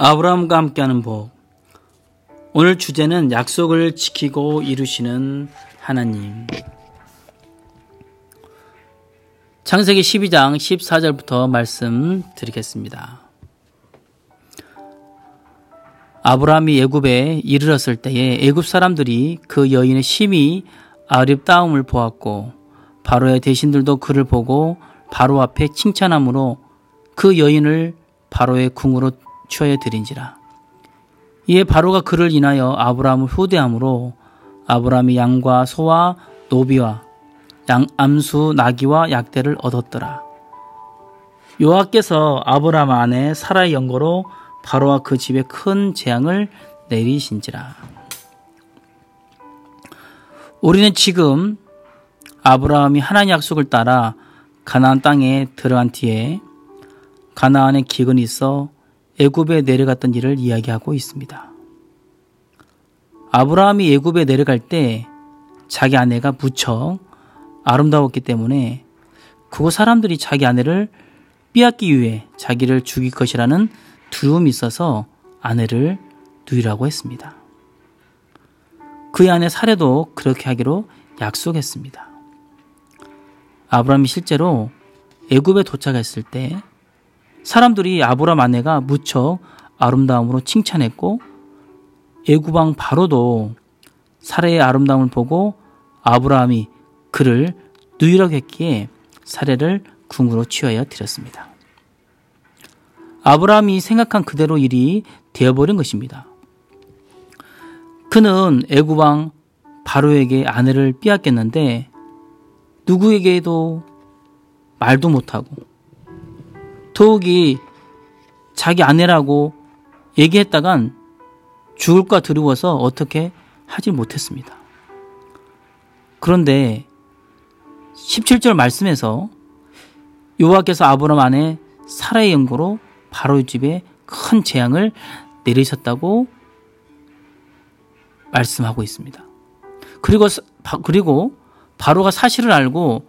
아브라함과 함께하는 복. 오늘 주제는 약속을 지키고 이루시는 하나님. 창세기 12장 14절부터 말씀 드리겠습니다. 아브라함이 애굽에 이르렀을 때에 애굽 사람들이 그 여인의 심히 아립다움을 보았고 바로의 대신들도 그를 보고 바로 앞에 칭찬함으로 그 여인을 바로의 궁으로 취하여 드린지라. 이에 바로가 그를 인하여 아브라함을 후대함으로 아브라함이 양과 소와 노비와 양 암수 나귀와 약대를 얻었더라. 여호와께서 아브라함 안에 사라의 연고로 바로와 그 집에 큰 재앙을 내리신지라. 우리는 지금 아브라함이 하나님 약속을 따라 가나안 땅에 들어간 뒤에 가나안에 기근이 있어 애굽에 내려갔던 일을 이야기하고 있습니다. 아브라함이 애굽에 내려갈 때 자기 아내가 무척 아름다웠기 때문에 그곳 사람들이 자기 아내를 빼앗기 위해 자기를 죽일 것이라는 두려움이 있어서 아내를 누이라고 했습니다. 그의 아내 사례도 그렇게 하기로 약속했습니다. 아브라함이 실제로 애굽에 도착했을 때 사람들이 아브람 아내가 무척 아름다움으로 칭찬했고 애구방 바로도 사례의 아름다움을 보고 아브라함이 그를 누이라고 했기에 사례를 궁으로 취하여 드렸습니다. 아브라함이 생각한 그대로 일이 되어버린 것입니다. 그는 애구방 바로에게 아내를 빼앗겼는데 누구에게도 말도 못하고 더욱이 자기 아내라고 얘기했다간 죽을까 두려워서 어떻게 하지 못했습니다. 그런데 17절 말씀에서 요호와께서 아브람 안에 사라의 연고로 바로 집에 큰 재앙을 내리셨다고 말씀하고 있습니다. 그리고 그리고 바로가 사실을 알고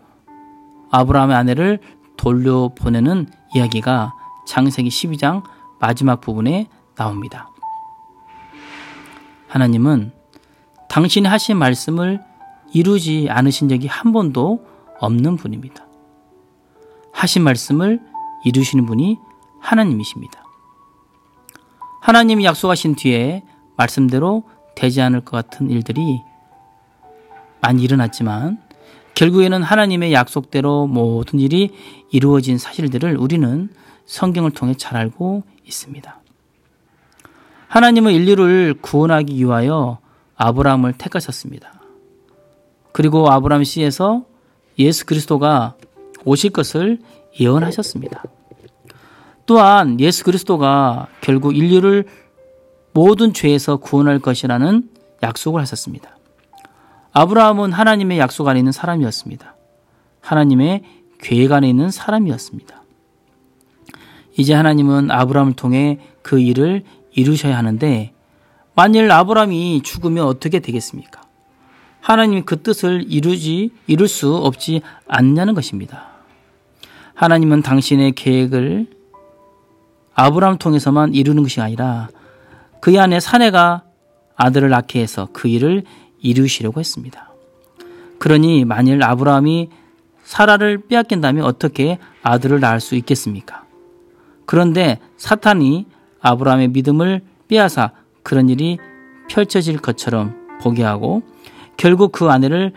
아브라함의 아내를 돌려보내는 이야기가 창세기 12장 마지막 부분에 나옵니다. 하나님은 당신이 하신 말씀을 이루지 않으신 적이 한 번도 없는 분입니다. 하신 말씀을 이루시는 분이 하나님이십니다. 하나님이 약속하신 뒤에 말씀대로 되지 않을 것 같은 일들이 많이 일어났지만 결국에는 하나님의 약속대로 모든 일이 이루어진 사실들을 우리는 성경을 통해 잘 알고 있습니다. 하나님은 인류를 구원하기 위하여 아브라함을 택하셨습니다. 그리고 아브라함 씨에서 예수 그리스도가 오실 것을 예언하셨습니다. 또한 예수 그리스도가 결국 인류를 모든 죄에서 구원할 것이라는 약속을 하셨습니다. 아브라함은 하나님의 약속 안에 있는 사람이었습니다. 하나님의 계획 안에 있는 사람이었습니다. 이제 하나님은 아브라함을 통해 그 일을 이루셔야 하는데 만일 아브라함이 죽으면 어떻게 되겠습니까? 하나님이 그 뜻을 이루지 이룰 수 없지 않냐는 것입니다. 하나님은 당신의 계획을 아브라함 통해서만 이루는 것이 아니라 그의 아내 사내가 아들을 낳게 해서 그 일을 이루시려고 했습니다. 그러니 만일 아브라함이 사라를 빼앗긴다면 어떻게 아들을 낳을 수 있겠습니까? 그런데 사탄이 아브라함의 믿음을 빼앗아 그런 일이 펼쳐질 것처럼 보게 하고 결국 그 아내를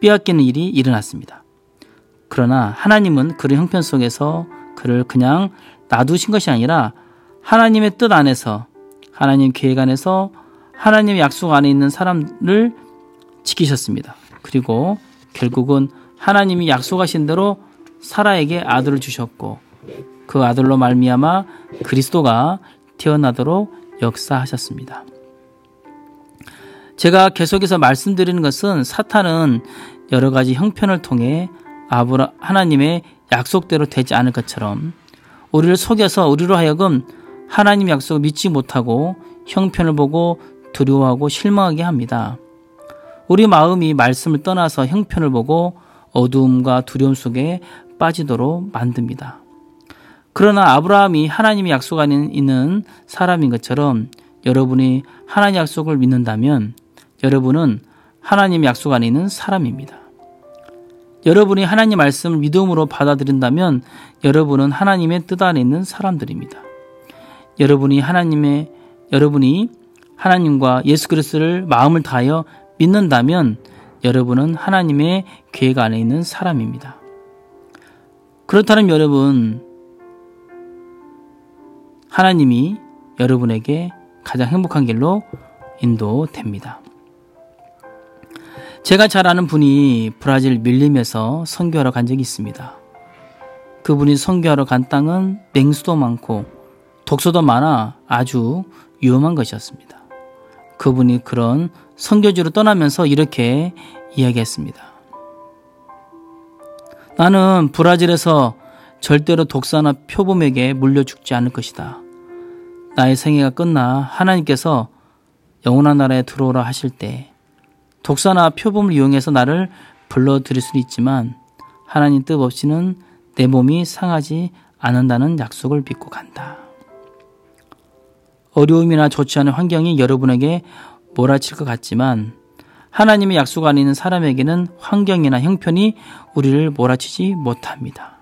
빼앗기는 일이 일어났습니다. 그러나 하나님은 그의 형편 속에서 그를 그냥 놔두신 것이 아니라 하나님의 뜻 안에서 하나님 계획 안에서 하나님의 약속 안에 있는 사람을 지키셨습니다. 그리고 결국은 하나님이 약속하신 대로 사라에게 아들을 주셨고 그 아들로 말미암아 그리스도가 태어나도록 역사하셨습니다. 제가 계속해서 말씀드리는 것은 사탄은 여러 가지 형편을 통해 아브라 하나님의 약속대로 되지 않을 것처럼 우리를 속여서 우리로 하여금 하나님 약속을 믿지 못하고 형편을 보고 두려워하고 실망하게 합니다. 우리 마음이 말씀을 떠나서 형편을 보고 어두움과 두려움 속에 빠지도록 만듭니다. 그러나 아브라함이 하나님의 약속 안에 있는 사람인 것처럼 여러분이 하나님 약속을 믿는다면 여러분은 하나님 약속 안에 있는 사람입니다. 여러분이 하나님 말씀을 믿음으로 받아들인다면 여러분은 하나님의 뜻 안에 있는 사람들입니다. 여러분이 하나님의 여러분이 하나님과 예수 그리스도를 마음을 다하여 믿는다면 여러분은 하나님의 계획 안에 있는 사람입니다. 그렇다면 여러분 하나님이 여러분에게 가장 행복한 길로 인도됩니다. 제가 잘 아는 분이 브라질 밀림에서 선교하러 간 적이 있습니다. 그분이 선교하러 간 땅은 냉수도 많고 독소도 많아 아주 위험한 것이었습니다. 그분이 그런 선교지로 떠나면서 이렇게 이야기했습니다. 나는 브라질에서 절대로 독사나 표범에게 물려 죽지 않을 것이다. 나의 생애가 끝나 하나님께서 영원한 나라에 들어오라 하실 때 독사나 표범을 이용해서 나를 불러들일 수는 있지만 하나님 뜻 없이는 내 몸이 상하지 않는다는 약속을 믿고 간다. 어려움이나 좋지 않은 환경이 여러분에게 몰아칠 것 같지만 하나님의 약속 안에 있는 사람에게는 환경이나 형편이 우리를 몰아치지 못합니다.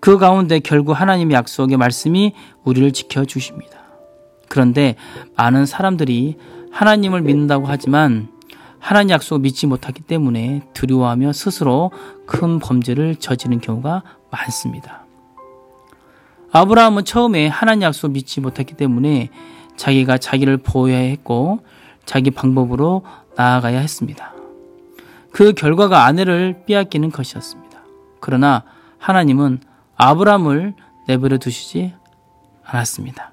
그 가운데 결국 하나님의 약속의 말씀이 우리를 지켜주십니다. 그런데 많은 사람들이 하나님을 믿는다고 하지만 하나님 약속 을 믿지 못하기 때문에 두려워하며 스스로 큰 범죄를 저지른 경우가 많습니다. 아브라함은 처음에 하나님 약속 을 믿지 못했기 때문에 자기가 자기를 보호해야 했고 자기 방법으로 나아가야 했습니다. 그 결과가 아내를 빼앗기는 것이었습니다. 그러나 하나님은 아브라함을 내버려 두시지 않았습니다.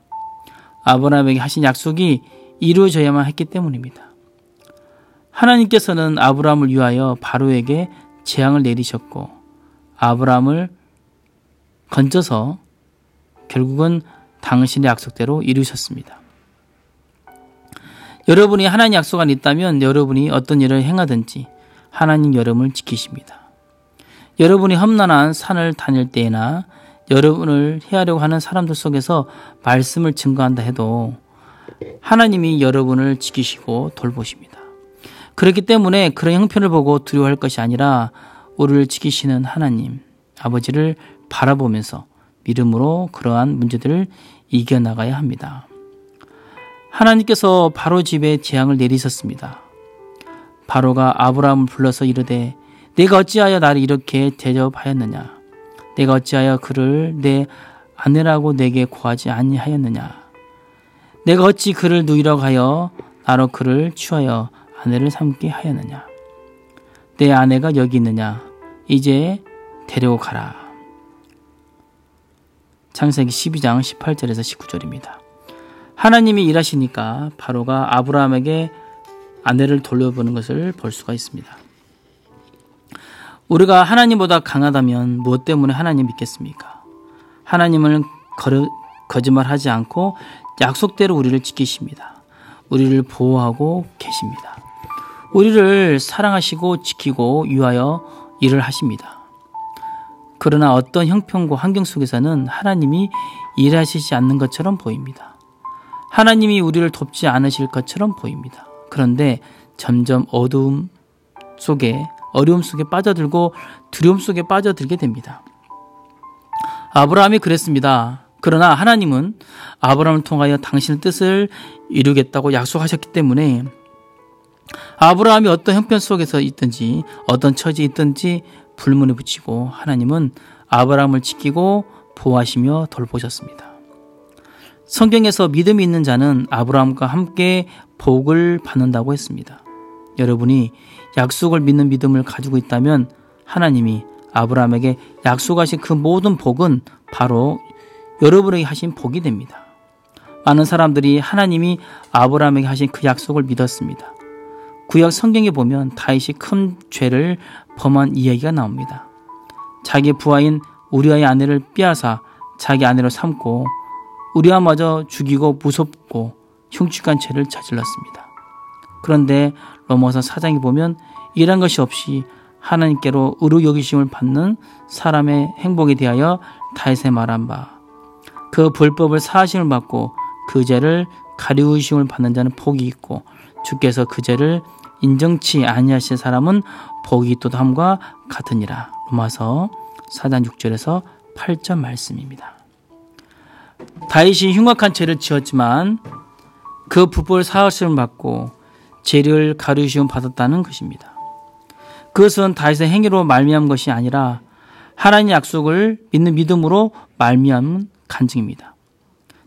아브라함에게 하신 약속이 이루어져야만 했기 때문입니다. 하나님께서는 아브라함을 위하여 바로에게 재앙을 내리셨고 아브라함을 건져서 결국은 당신의 약속대로 이루셨습니다. 여러분이 하나님 약속 안 있다면 여러분이 어떤 일을 행하든지 하나님 여러분을 지키십니다. 여러분이 험난한 산을 다닐 때나 여러분을 해하려고 하는 사람들 속에서 말씀을 증거한다 해도 하나님이 여러분을 지키시고 돌보십니다. 그렇기 때문에 그런 형편을 보고 두려워할 것이 아니라 우리를 지키시는 하나님, 아버지를 바라보면서 믿음으로 그러한 문제들을 이겨나가야 합니다. 하나님께서 바로 집에 재앙을 내리셨습니다. 바로가 아브라함을 불러서 이르되 내가 어찌하여 나를 이렇게 대접하였느냐 내가 어찌하여 그를 내 아내라고 내게 구하지 아니하였느냐 내가 어찌 그를 누이라고 하여 나로 그를 취하여 아내를 삼게 하였느냐? 내 아내가 여기 있느냐? 이제 데려오 가라. 창세기 12장 18절에서 19절입니다. 하나님이 일하시니까 바로가 아브라함에게 아내를 돌려보는 것을 볼 수가 있습니다. 우리가 하나님보다 강하다면 무엇 때문에 하나님 믿겠습니까? 하나님을 거짓말하지 않고 약속대로 우리를 지키십니다. 우리를 보호하고 계십니다. 우리를 사랑하시고 지키고 위하여 일을 하십니다. 그러나 어떤 형편과 환경 속에서는 하나님이 일하시지 않는 것처럼 보입니다. 하나님이 우리를 돕지 않으실 것처럼 보입니다. 그런데 점점 어두움 속에 어려움 속에 빠져들고 두려움 속에 빠져들게 됩니다. 아브라함이 그랬습니다. 그러나 하나님은 아브라함을 통하여 당신의 뜻을 이루겠다고 약속하셨기 때문에 아브라함이 어떤 형편 속에서 있든지 어떤 처지에 있든지 불문에 붙이고 하나님은 아브라함을 지키고 보호하시며 돌보셨습니다. 성경에서 믿음이 있는 자는 아브라함과 함께 복을 받는다고 했습니다. 여러분이 약속을 믿는 믿음을 가지고 있다면 하나님이 아브라함에게 약속하신 그 모든 복은 바로 여러분에게 하신 복이 됩니다. 많은 사람들이 하나님이 아브라함에게 하신 그 약속을 믿었습니다. 구약 성경에 보면 다윗이 큰 죄를 범한 이야기가 나옵니다. 자기 부하인 우리아의 아내를 빼앗아 자기 아내로 삼고 우리아마저 죽이고 무섭고 흉측한 죄를 저질렀습니다. 그런데 로마서 사장에 보면 이런 것이 없이 하나님께로 의로 여기심을 받는 사람의 행복에 대하여 다윗에 말한 바 그 불법을 사하심을 받고 그 죄를 가리우심을 받는 자는 복이 있고 주께서 그 죄를 인정치 아니하실 사람은 복이 있도함과 같으니라. 로마서 4장 6절에서 8절 말씀입니다. 다윗이 흉악한 죄를 지었지만 그 불법을 사하심을 받고 죄를 가리우심을 받았다는 것입니다. 그것은 다윗의 행위로 말미암은 것이 아니라 하나님의 약속을 믿는 믿음으로 말미암은 간증입니다.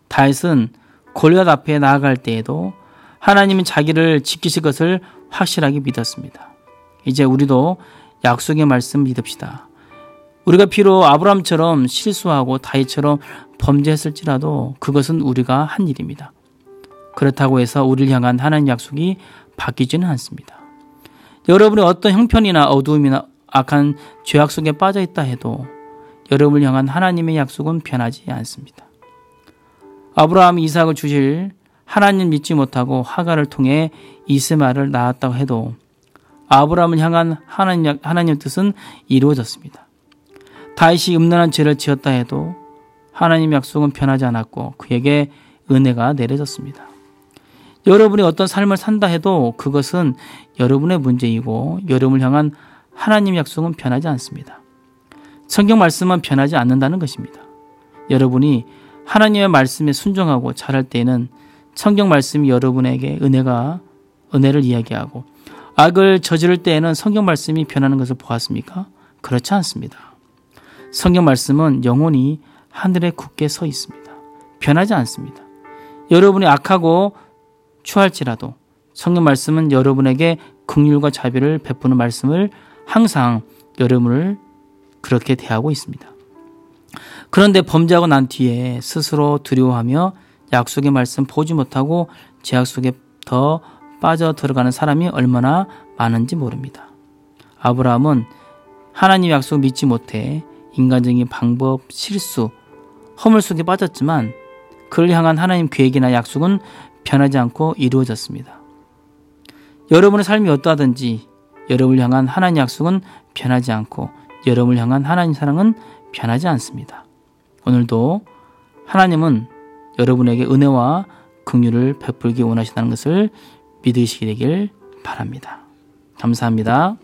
다윗은 골리앗 앞에 나아갈 때에도 하나님은 자기를 지키실 것을 확실하게 믿었습니다. 이제 우리도 약속의 말씀 믿읍시다. 우리가 비록 아브라함처럼 실수하고 다윗처럼 범죄했을지라도 그것은 우리가 한 일입니다. 그렇다고 해서 우리를 향한 하나님 약속이 바뀌지는 않습니다. 여러분이 어떤 형편이나 어두움이나 악한 죄악 속에 빠져 있다 해도 여러분을 향한 하나님의 약속은 변하지 않습니다. 아브라함이 이삭을 주실 하나님 믿지 못하고 하가를 통해 이스마를 낳았다고 해도 아브라함을 향한 하나님, 하나님 뜻은 이루어졌습니다. 다윗이 음란한 죄를 지었다 해도 하나님 약속은 변하지 않았고 그에게 은혜가 내려졌습니다. 여러분이 어떤 삶을 산다 해도 그것은 여러분의 문제이고 여러분을 향한 하나님 약속은 변하지 않습니다. 성경 말씀은 변하지 않는다는 것입니다. 여러분이 하나님의 말씀에 순종하고 잘할 때에는 성경 말씀이 여러분에게 은혜가 은혜를 이야기하고 악을 저지를 때에는 성경 말씀이 변하는 것을 보았습니까? 그렇지 않습니다. 성경 말씀은 영원히 하늘에 굳게 서 있습니다. 변하지 않습니다. 여러분이 악하고 추할지라도 성경 말씀은 여러분에게 긍휼과 자비를 베푸는 말씀을 항상 여러분을 그렇게 대하고 있습니다. 그런데 범죄하고 난 뒤에 스스로 두려워하며 약속의 말씀 보지 못하고 제약 속에 더 빠져 들어가는 사람이 얼마나 많은지 모릅니다. 아브라함은 하나님 약속 믿지 못해 인간적인 방법, 실수, 허물 속에 빠졌지만 그를 향한 하나님 계획이나 약속은 변하지 않고 이루어졌습니다. 여러분의 삶이 어떠하든지 여러분을 향한 하나님 약속은 변하지 않고 여러분을 향한 하나님 사랑은 변하지 않습니다. 오늘도 하나님은 여러분에게 은혜와 긍휼을 베풀기 원하신다는 것을 믿으시게 되길 바랍니다. 감사합니다.